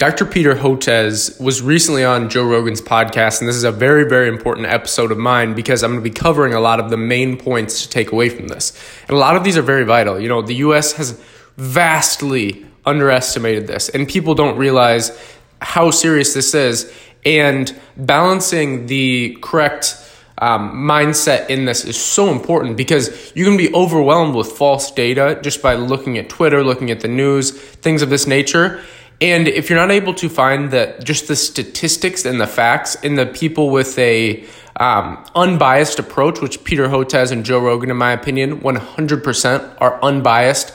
Dr. Peter Hotez was recently on Joe Rogan's podcast, and this is a very, very important episode of mine because I'm going to be covering a lot of the main points to take away from this. And a lot of these are very vital. You know, the US has vastly underestimated this, and people don't realize how serious this is. And balancing the correct um, mindset in this is so important because you can be overwhelmed with false data just by looking at Twitter, looking at the news, things of this nature. And if you're not able to find that just the statistics and the facts and the people with a um, unbiased approach, which Peter Hotez and Joe Rogan, in my opinion, 100% are unbiased.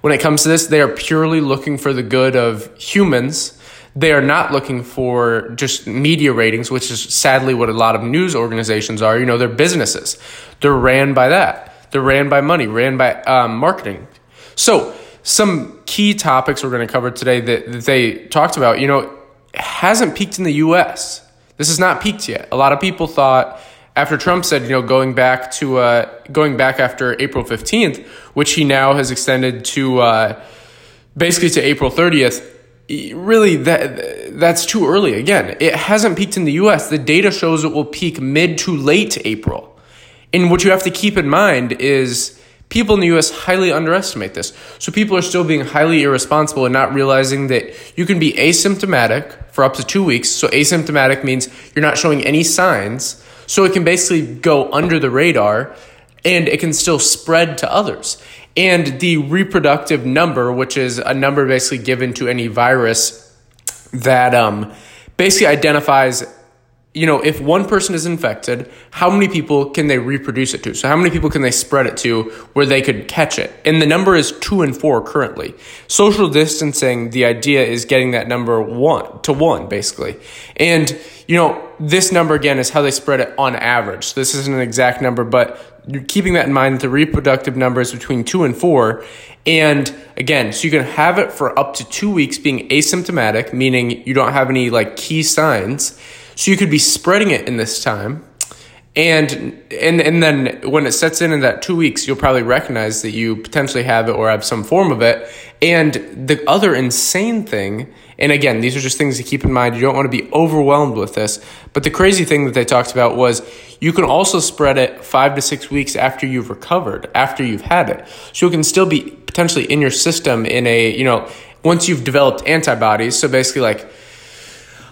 When it comes to this, they are purely looking for the good of humans. They are not looking for just media ratings, which is sadly what a lot of news organizations are. You know, they're businesses. They're ran by that. They're ran by money, ran by um, marketing. So some key topics we're going to cover today that, that they talked about, you know, hasn't peaked in the US. This has not peaked yet. A lot of people thought after Trump said, you know, going back to uh, going back after April 15th, which he now has extended to uh, basically to April 30th, really that that's too early again. It hasn't peaked in the US. The data shows it will peak mid to late April. And what you have to keep in mind is People in the US highly underestimate this. So people are still being highly irresponsible and not realizing that you can be asymptomatic for up to two weeks. So asymptomatic means you're not showing any signs. So it can basically go under the radar and it can still spread to others. And the reproductive number, which is a number basically given to any virus that um, basically identifies you know, if one person is infected, how many people can they reproduce it to? So how many people can they spread it to where they could catch it? And the number is two and four currently. Social distancing, the idea is getting that number one to one, basically. And, you know, this number again is how they spread it on average. This isn't an exact number, but you're keeping that in mind, the reproductive number is between two and four. And again, so you can have it for up to two weeks being asymptomatic, meaning you don't have any like key signs so you could be spreading it in this time. And and and then when it sets in in that two weeks, you'll probably recognize that you potentially have it or have some form of it. And the other insane thing, and again, these are just things to keep in mind. You don't want to be overwhelmed with this. But the crazy thing that they talked about was you can also spread it five to six weeks after you've recovered, after you've had it. So it can still be potentially in your system in a, you know, once you've developed antibodies. So basically, like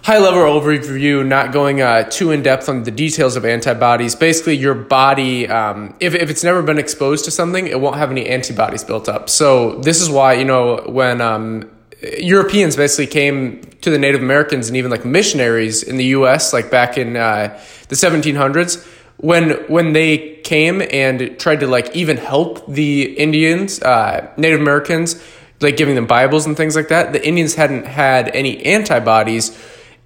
high level overview, not going uh, too in depth on the details of antibodies. Basically, your body, um, if, if it's never been exposed to something, it won't have any antibodies built up. So, this is why, you know, when um, Europeans basically came to the Native Americans and even like missionaries in the US, like back in uh, the 1700s, when when they came and tried to like even help the Indians, uh, Native Americans, like giving them Bibles and things like that, the Indians hadn't had any antibodies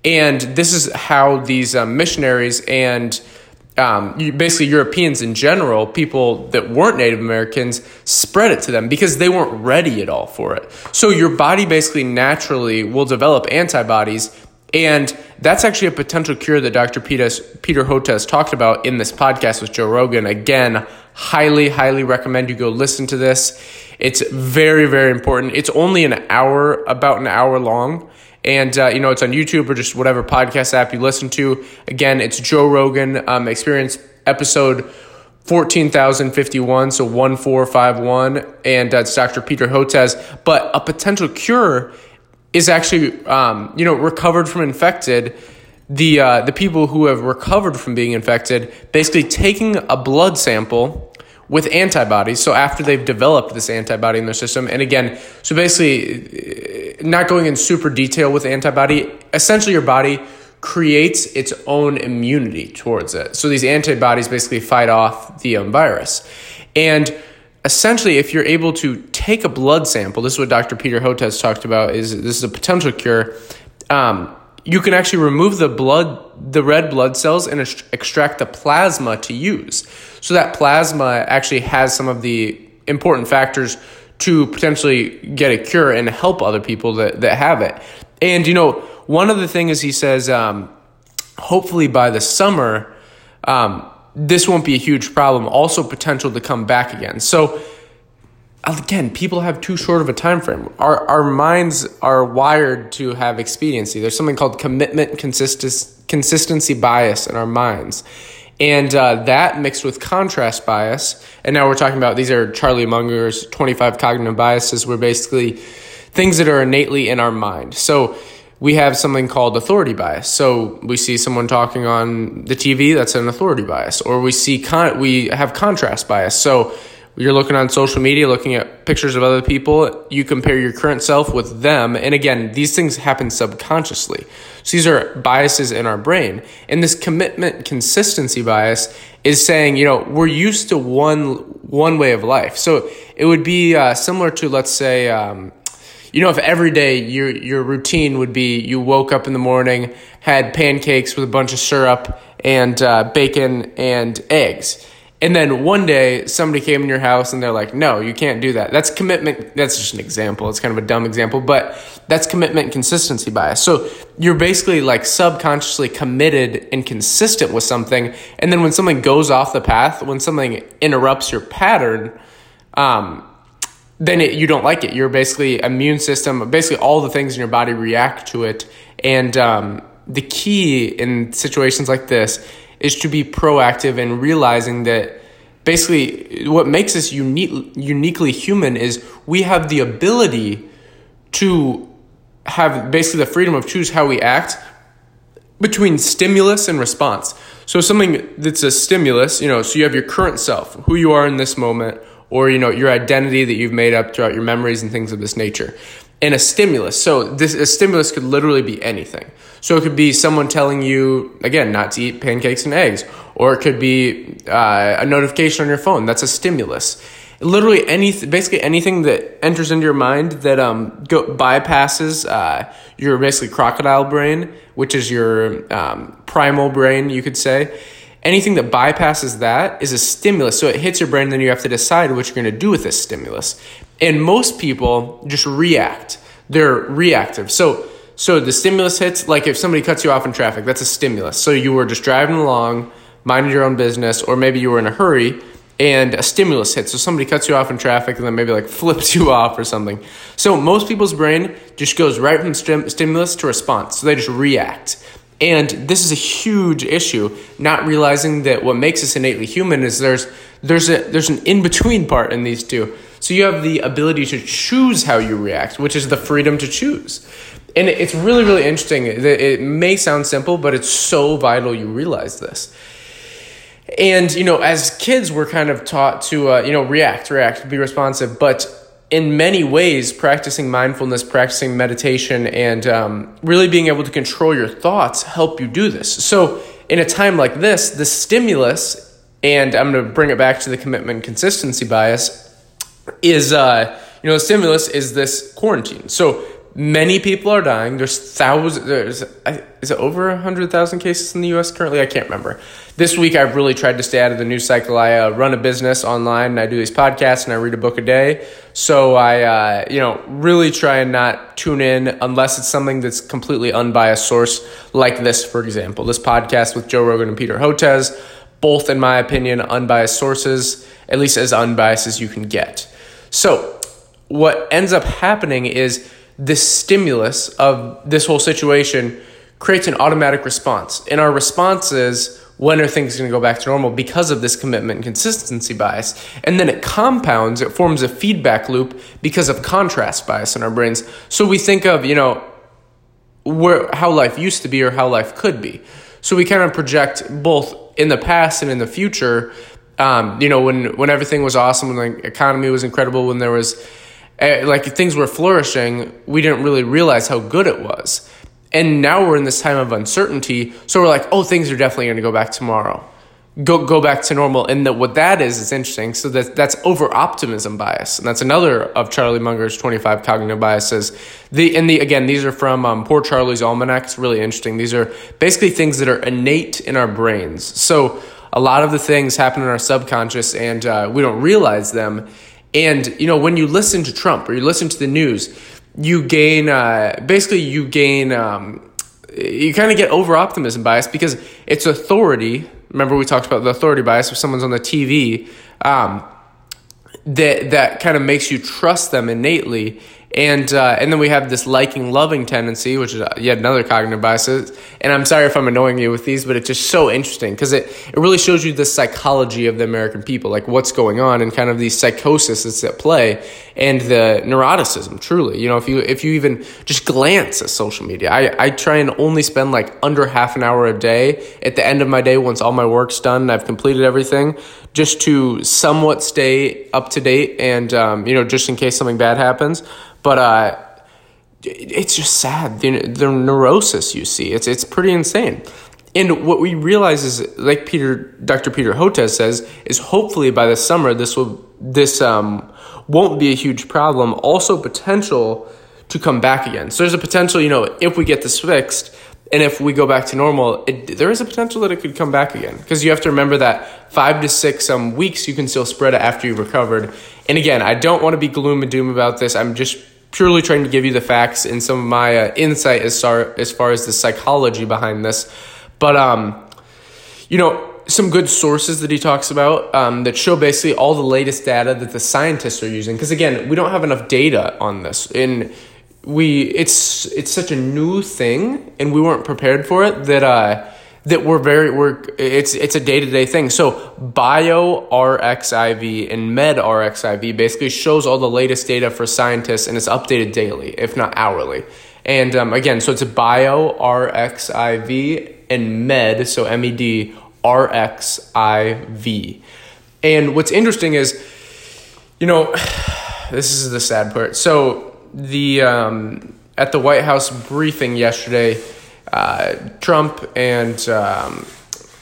and this is how these um, missionaries and um, basically Europeans in general, people that weren't Native Americans, spread it to them because they weren't ready at all for it. So your body basically naturally will develop antibodies. And that's actually a potential cure that Dr. Peter, Peter Hotez talked about in this podcast with Joe Rogan. Again, highly, highly recommend you go listen to this. It's very, very important. It's only an hour, about an hour long. And, uh, you know, it's on YouTube or just whatever podcast app you listen to. Again, it's Joe Rogan um, Experience episode 14,051, so 1451. And uh, it's Dr. Peter Hotez. But a potential cure is actually, um, you know, recovered from infected. The, uh, the people who have recovered from being infected, basically taking a blood sample with antibodies. So after they've developed this antibody in their system, and again, so basically, not going in super detail with antibody, essentially your body creates its own immunity towards it. So these antibodies basically fight off the um, virus. And essentially, if you're able to take a blood sample, this is what Dr. Peter Hotez talked about, is this is a potential cure. Um, you can actually remove the blood, the red blood cells, and extract the plasma to use. So that plasma actually has some of the important factors to potentially get a cure and help other people that, that have it. And, you know, one of the things he says, um, hopefully by the summer, um, this won't be a huge problem. Also, potential to come back again. So, again, people have too short of a time frame. Our our minds are wired to have expediency. There's something called commitment consistency consistency bias in our minds. And uh, that mixed with contrast bias, and now we're talking about these are Charlie Munger's 25 cognitive biases, were basically things that are innately in our mind. So we have something called authority bias. So we see someone talking on the TV, that's an authority bias, or we see con- we have contrast bias. So you're looking on social media, looking at pictures of other people, you compare your current self with them. And again, these things happen subconsciously. So these are biases in our brain. And this commitment consistency bias is saying, you know, we're used to one, one way of life. So it would be uh, similar to, let's say, um, you know, if every day your your routine would be you woke up in the morning, had pancakes with a bunch of syrup and uh, bacon and eggs, and then one day somebody came in your house and they're like, no, you can't do that. That's commitment. That's just an example. It's kind of a dumb example, but that's commitment consistency bias. So you're basically like subconsciously committed and consistent with something. And then when something goes off the path, when something interrupts your pattern, um, then it, you don't like it. Your basically immune system, basically all the things in your body react to it. And um, the key in situations like this is to be proactive and realizing that basically what makes us unique, uniquely human is we have the ability to have basically the freedom of choose how we act between stimulus and response. So something that's a stimulus, you know, so you have your current self, who you are in this moment, or you know, your identity that you've made up throughout your memories and things of this nature and a stimulus. So this a stimulus could literally be anything. So it could be someone telling you again not to eat pancakes and eggs, or it could be uh, a notification on your phone. That's a stimulus. Literally any, basically anything that enters into your mind that um go, bypasses uh, your basically crocodile brain, which is your um, primal brain, you could say. Anything that bypasses that is a stimulus. So it hits your brain, and then you have to decide what you're going to do with this stimulus. And most people just react. They're reactive. So so the stimulus hits, like if somebody cuts you off in traffic, that's a stimulus. So you were just driving along, minding your own business, or maybe you were in a hurry and a stimulus hits. So somebody cuts you off in traffic and then maybe like flips you off or something. So most people's brain just goes right from stim- stimulus to response. So they just react. And this is a huge issue, not realizing that what makes us innately human is there's there's a there's an in-between part in these two. So you have the ability to choose how you react, which is the freedom to choose. And it's really, really interesting. It may sound simple, but it's so vital you realize this. And, you know, as kids, we're kind of taught to, uh, you know, react, react, be responsive. But in many ways, practicing mindfulness, practicing meditation, and um, really being able to control your thoughts help you do this. So, in a time like this, the stimulus, and I'm going to bring it back to the commitment consistency bias, is uh, you know the stimulus is this quarantine. So many people are dying. There's thousands. There's is it over hundred thousand cases in the U.S. currently? I can't remember. This week I've really tried to stay out of the news cycle. I uh, run a business online and I do these podcasts and I read a book a day. So I uh, you know really try and not tune in unless it's something that's completely unbiased source like this, for example, this podcast with Joe Rogan and Peter Hotez. Both, in my opinion, unbiased sources, at least as unbiased as you can get. So, what ends up happening is this stimulus of this whole situation creates an automatic response. And our response is when are things going to go back to normal because of this commitment and consistency bias? And then it compounds, it forms a feedback loop because of contrast bias in our brains. So we think of, you know, where how life used to be or how life could be. So we kind of project both in the past and in the future um, you know, when when everything was awesome, when the economy was incredible, when there was like things were flourishing, we didn't really realize how good it was. And now we're in this time of uncertainty, so we're like, oh, things are definitely going to go back tomorrow, go go back to normal. And that what that is is interesting. So that that's over optimism bias, and that's another of Charlie Munger's twenty five cognitive biases. The and the again, these are from um, Poor Charlie's Almanac. It's really interesting. These are basically things that are innate in our brains. So a lot of the things happen in our subconscious and uh, we don't realize them. And, you know, when you listen to Trump or you listen to the news, you gain, uh, basically, you gain, um, you kind of get over optimism bias because it's authority. Remember, we talked about the authority bias if someone's on the TV. Um, that that kind of makes you trust them innately and uh, and then we have this liking loving tendency which is uh, yet another cognitive bias and i'm sorry if i'm annoying you with these but it's just so interesting because it, it really shows you the psychology of the american people like what's going on and kind of these psychosis that's at play and the neuroticism truly. You know if you if you even just glance at social media i, I try and only spend like under half an hour a day at the end of my day once all my work's done and i've completed everything just to somewhat stay up to date and um, you know just in case something bad happens but uh, it's just sad the, the neurosis you see. It's it's pretty insane. And what we realize is, like Peter, Dr. Peter Hotez says, is hopefully by the summer this will this um, won't be a huge problem. Also, potential to come back again. So there's a potential, you know, if we get this fixed, and if we go back to normal, it, there is a potential that it could come back again. Because you have to remember that five to six um, weeks you can still spread it after you've recovered. And again, I don't want to be gloom and doom about this. I'm just purely trying to give you the facts and some of my uh, insight as far, as far as the psychology behind this. But, um, you know, some good sources that he talks about um, that show basically all the latest data that the scientists are using. Because again, we don't have enough data on this. And we it's it's such a new thing and we weren't prepared for it that uh that we're very we're it's it's a day-to-day thing. So bio rxiv and med rxiv basically shows all the latest data for scientists and it's updated daily if not hourly. And um, again so it's bio rxiv and med so med rxiv and what's interesting is you know this is the sad part. So the um, at the white house briefing yesterday uh, Trump and um,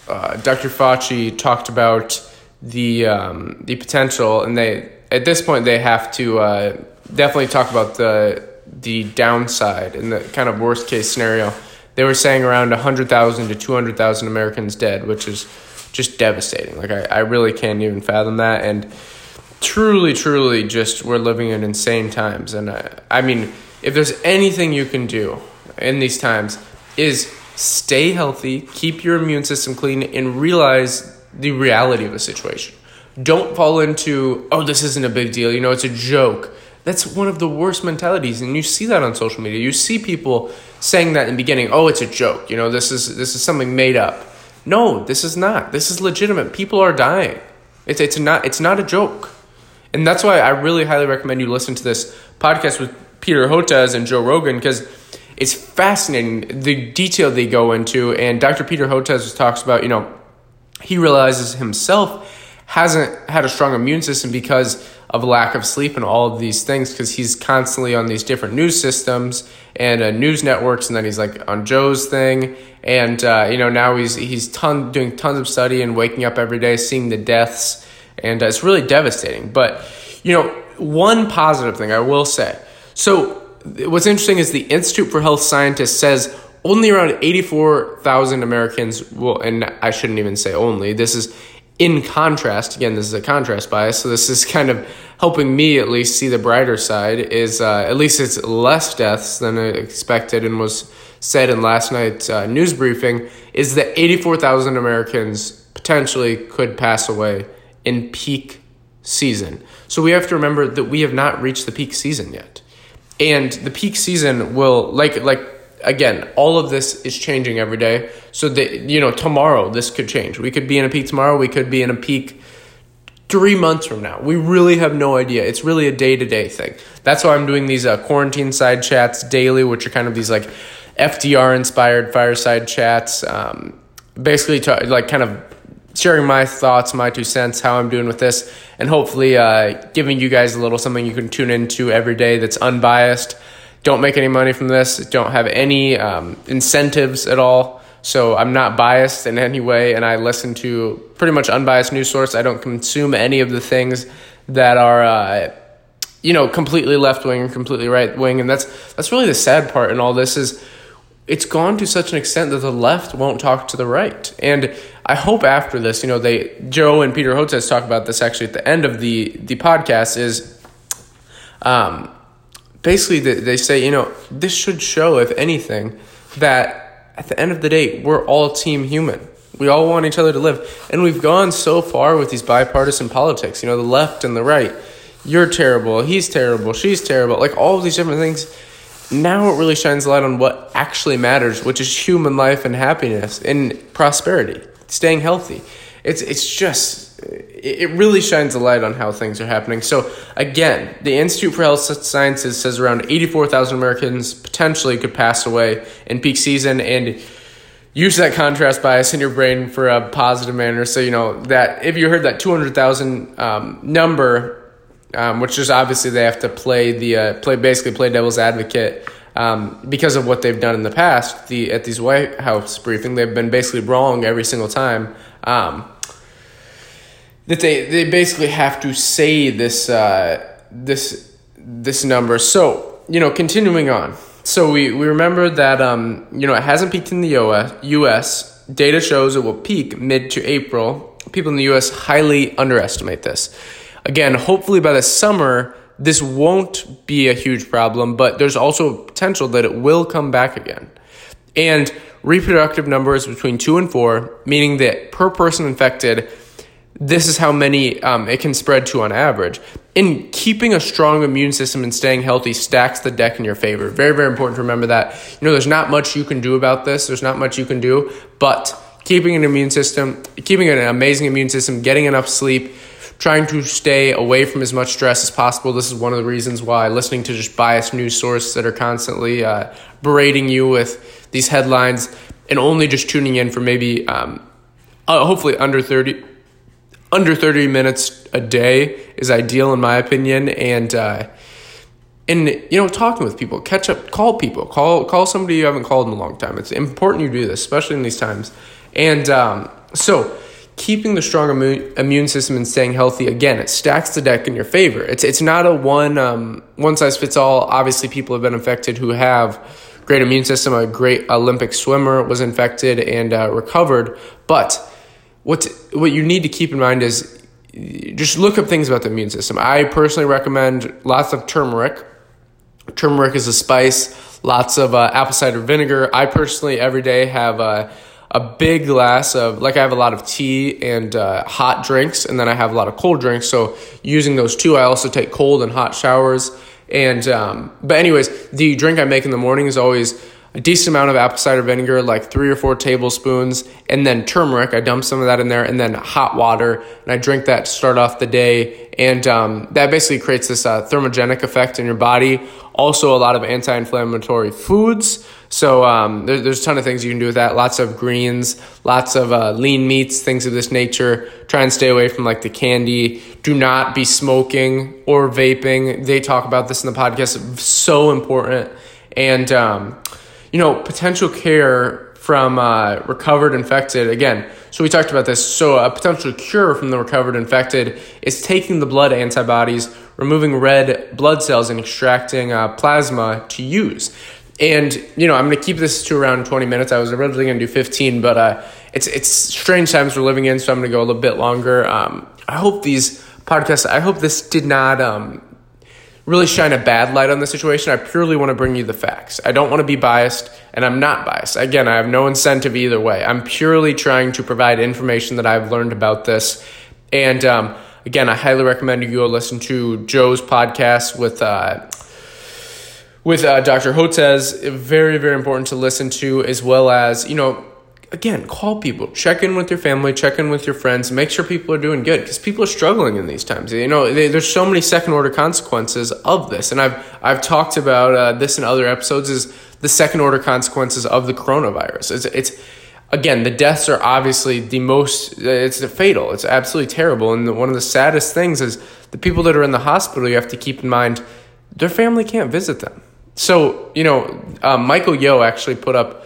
uh, Dr. Fauci talked about the um, the potential, and they at this point they have to uh, definitely talk about the the downside and the kind of worst case scenario. They were saying around hundred thousand to two hundred thousand Americans dead, which is just devastating. Like I, I really can't even fathom that, and truly, truly, just we're living in insane times. And I, I mean, if there's anything you can do in these times, is stay healthy, keep your immune system clean, and realize the reality of the situation. Don't fall into, oh, this isn't a big deal, you know, it's a joke. That's one of the worst mentalities, and you see that on social media. You see people saying that in the beginning, oh, it's a joke, you know, this is this is something made up. No, this is not. This is legitimate. People are dying. It's it's not it's not a joke. And that's why I really highly recommend you listen to this podcast with Peter Hotez and Joe Rogan because it's fascinating the detail they go into. And Dr. Peter Hotez talks about, you know, he realizes himself hasn't had a strong immune system because of lack of sleep and all of these things because he's constantly on these different news systems and uh, news networks and then he's like on joe's thing and uh, you know now he's he's ton, doing tons of study and waking up every day seeing the deaths and uh, it's really devastating but you know one positive thing i will say so what's interesting is the Institute for Health Scientists says only around 84,000 Americans will, and I shouldn't even say only, this is in contrast, again, this is a contrast bias, so this is kind of helping me at least see the brighter side, is uh, at least it's less deaths than expected and was said in last night's uh, news briefing, is that 84,000 Americans potentially could pass away in peak season. So we have to remember that we have not reached the peak season yet and the peak season will like like again all of this is changing every day. So that you know tomorrow this could change. We could be in a peak tomorrow. We could be in a peak three months from now. We really have no idea. It's really a day-to-day thing. That's why i'm doing these uh, quarantine side chats daily which are kind of these like fdr inspired fireside chats um, basically to, like kind of sharing my thoughts, my two cents, how I'm doing with this, and hopefully uh, giving you guys a little something you can tune into every day that's unbiased. Don't make any money from this. Don't have any um, incentives at all. So I'm not biased in any way, and I listen to pretty much unbiased news source. I don't consume any of the things that are, uh, you know, completely left wing or completely right wing, and that's that's really the sad part in all this is it's gone to such an extent that the left won't talk to the right. And I hope after this, you know, they Joe and Peter Hotez talk about this actually at the end of the the podcast is um basically they, they say, you know, this should show if anything that at the end of the day, we're all team human. We all want each other to live. And we've gone so far with these bipartisan politics, you know, the left and the right. you're terrible, he's terrible, she's terrible, like all these different things. Now it really shines a light on what actually matters, which is human life and happiness and prosperity, staying healthy. It's it's just it really shines a light on how things are happening. So again, the Institute for Health Sciences says around 84,000 Americans potentially could pass away in peak season and use that contrast bias in your brain for a positive manner. So, you know, that if you heard that 200,000 um, number, um, which is obviously they have to play the, uh, play, basically play devil's advocate, um, because of what they've done in the past, the, at these White House briefing, they've been basically wrong every single time. Um, that they, they basically have to say this, uh, this, this number. So, you know, continuing on. So we, we remember that um, you know it hasn't peaked in the U.S. Data shows it will peak mid to April. People in the U.S. highly underestimate this. Again, hopefully by the summer this won't be a huge problem, but there's also potential that it will come back again. And reproductive numbers between two and four, meaning that per person infected, this is how many um, it can spread to on average. In keeping a strong immune system and staying healthy stacks the deck in your favor. Very, very important to remember that. You know, there's not much you can do about this. There's not much you can do, but keeping an immune system, keeping an amazing immune system, getting enough sleep, trying to stay away from as much stress as possible. This is one of the reasons why listening to just biased news sources that are constantly uh, berating you with these headlines and only just tuning in for maybe, um, uh, hopefully under 30 under 30 minutes a day is ideal in my opinion. And uh, and you know talking with people catch up call people call call somebody you haven't called in a long time. It's important you do this especially in these times. And um, so keeping the strong immune, immune system and staying healthy again it stacks the deck in your favor it's it's not a one um, one size fits all obviously people have been infected who have great immune system a great olympic swimmer was infected and uh, recovered but what what you need to keep in mind is just look up things about the immune system. I personally recommend lots of turmeric. Turmeric is a spice. Lots of uh, apple cider vinegar. I personally every day have a, a big glass of like I have a lot of tea and uh, hot drinks, and then I have a lot of cold drinks. So using those two, I also take cold and hot showers. And um, but anyways, the drink I make in the morning is always a decent amount of apple cider vinegar, like three or four tablespoons, and then turmeric. I dump some of that in there, and then hot water, and I drink that to start off the day. And um, that basically creates this uh, thermogenic effect in your body. Also, a lot of anti inflammatory foods. So, um, there, there's a ton of things you can do with that. Lots of greens, lots of uh, lean meats, things of this nature. Try and stay away from like the candy. Do not be smoking or vaping. They talk about this in the podcast. So important. And, um, you know, potential care from uh, recovered infected. Again, so we talked about this. So a potential cure from the recovered infected is taking the blood antibodies, removing red blood cells, and extracting uh, plasma to use. And you know, I'm going to keep this to around 20 minutes. I was originally going to do 15, but uh, it's it's strange times we're living in, so I'm going to go a little bit longer. Um, I hope these podcasts. I hope this did not um, really shine a bad light on the situation. I purely want to bring you the facts. I don't want to be biased, and I'm not biased. Again, I have no incentive either way. I'm purely trying to provide information that I've learned about this. And um, again, I highly recommend you go listen to Joe's podcast with. Uh, with uh, Dr. Hotez, very, very important to listen to, as well as, you know, again, call people, check in with your family, check in with your friends, make sure people are doing good because people are struggling in these times. You know, they, there's so many second order consequences of this, and I've I've talked about uh, this in other episodes. Is the second order consequences of the coronavirus? It's, it's again the deaths are obviously the most. It's fatal. It's absolutely terrible, and one of the saddest things is the people that are in the hospital. You have to keep in mind their family can't visit them. So you know, uh, Michael Yo actually put up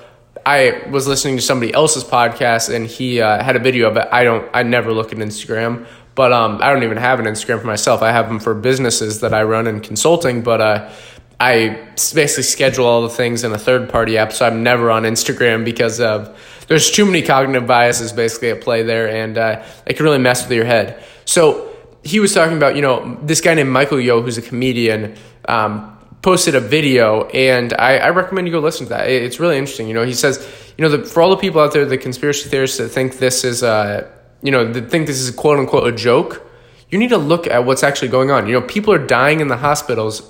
I was listening to somebody else's podcast and he uh, had a video of it. I don't, I never look at Instagram, but um, I don't even have an Instagram for myself. I have them for businesses that I run in consulting, but uh, I basically schedule all the things in a third party app, so I'm never on Instagram because of there's too many cognitive biases basically at play there, and uh, it can really mess with your head. So he was talking about, you know, this guy named Michael Yo, who's a comedian. Um, posted a video, and I, I recommend you go listen to that. It's really interesting. You know, he says, you know, the, for all the people out there, the conspiracy theorists that think this is, a, you know, that think this is quote unquote a joke. you need to look at what's actually going on. You know, people are dying in the hospitals,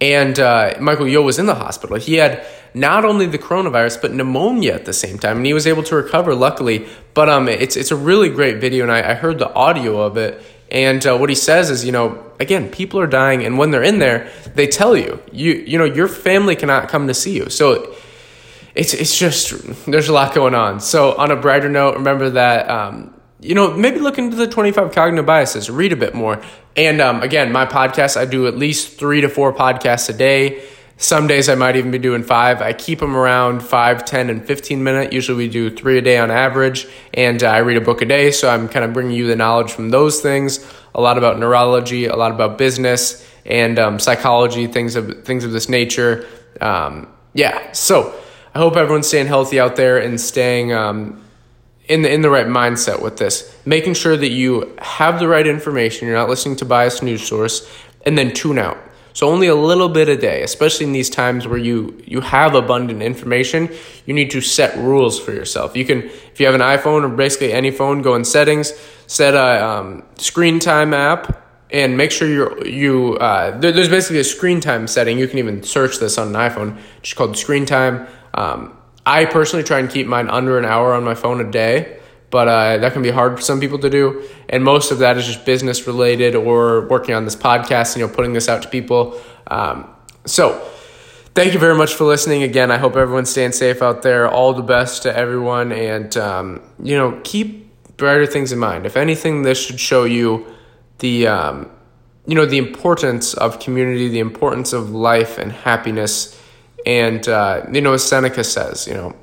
and uh, Michael Yo was in the hospital. He had not only the coronavirus but pneumonia at the same time, and he was able to recover luckily. But um, it's it's a really great video, and I, I heard the audio of it. And uh, what he says is, you know, again, people are dying, and when they're in there, they tell you, you you know, your family cannot come to see you. So it's it's just there's a lot going on. So on a brighter note, remember that um, you know maybe look into the 25 cognitive biases, read a bit more, and um, again, my podcast I do at least three to four podcasts a day. Some days I might even be doing five. I keep them around 5, 10, and 15 minute. Usually we do three a day on average. And uh, I read a book a day. So I'm kind of bringing you the knowledge from those things. A lot about neurology, a lot about business and um, psychology, things of, things of this nature. Um, yeah. So I hope everyone's staying healthy out there and staying um, in, the, in the right mindset with this. Making sure that you have the right information. You're not listening to biased news source and then tune out so only a little bit a day, especially in these times where you you have abundant information, you need to set rules for yourself. You can, if you have an iPhone or basically any phone, go in settings, set a um, screen time app, and make sure you're you. Uh, there, there's basically a screen time setting. You can even search this on an iPhone, just called screen time. Um, I personally try and keep mine under an hour on my phone a day but uh, that can be hard for some people to do. And most of that is just business related or working on this podcast, you know, putting this out to people. Um, so, thank you very much for listening. Again, I hope everyone's staying safe out there. All the best to everyone, and um, you know, keep brighter things in mind. If anything, this should show you the um, you know the importance of community, the importance of life and happiness. And uh, you know, as Seneca says, you know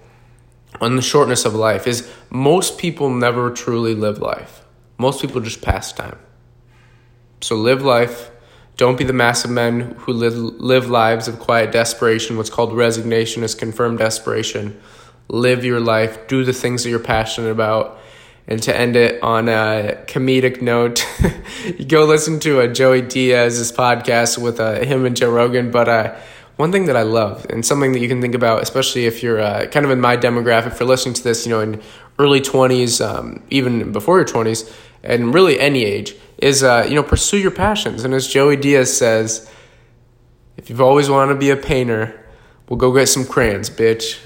on the shortness of life is most people never truly live life. Most people just pass time. So live life. Don't be the massive men who live, live lives of quiet desperation. What's called resignation is confirmed desperation. Live your life. Do the things that you're passionate about. And to end it on a comedic note, go listen to Joey Diaz's podcast with uh, him and Joe Rogan. But uh, one thing that I love and something that you can think about, especially if you're uh, kind of in my demographic for listening to this, you know, in early 20s, um, even before your 20s, and really any age, is, uh, you know, pursue your passions. And as Joey Diaz says, if you've always wanted to be a painter, we'll go get some crayons, bitch.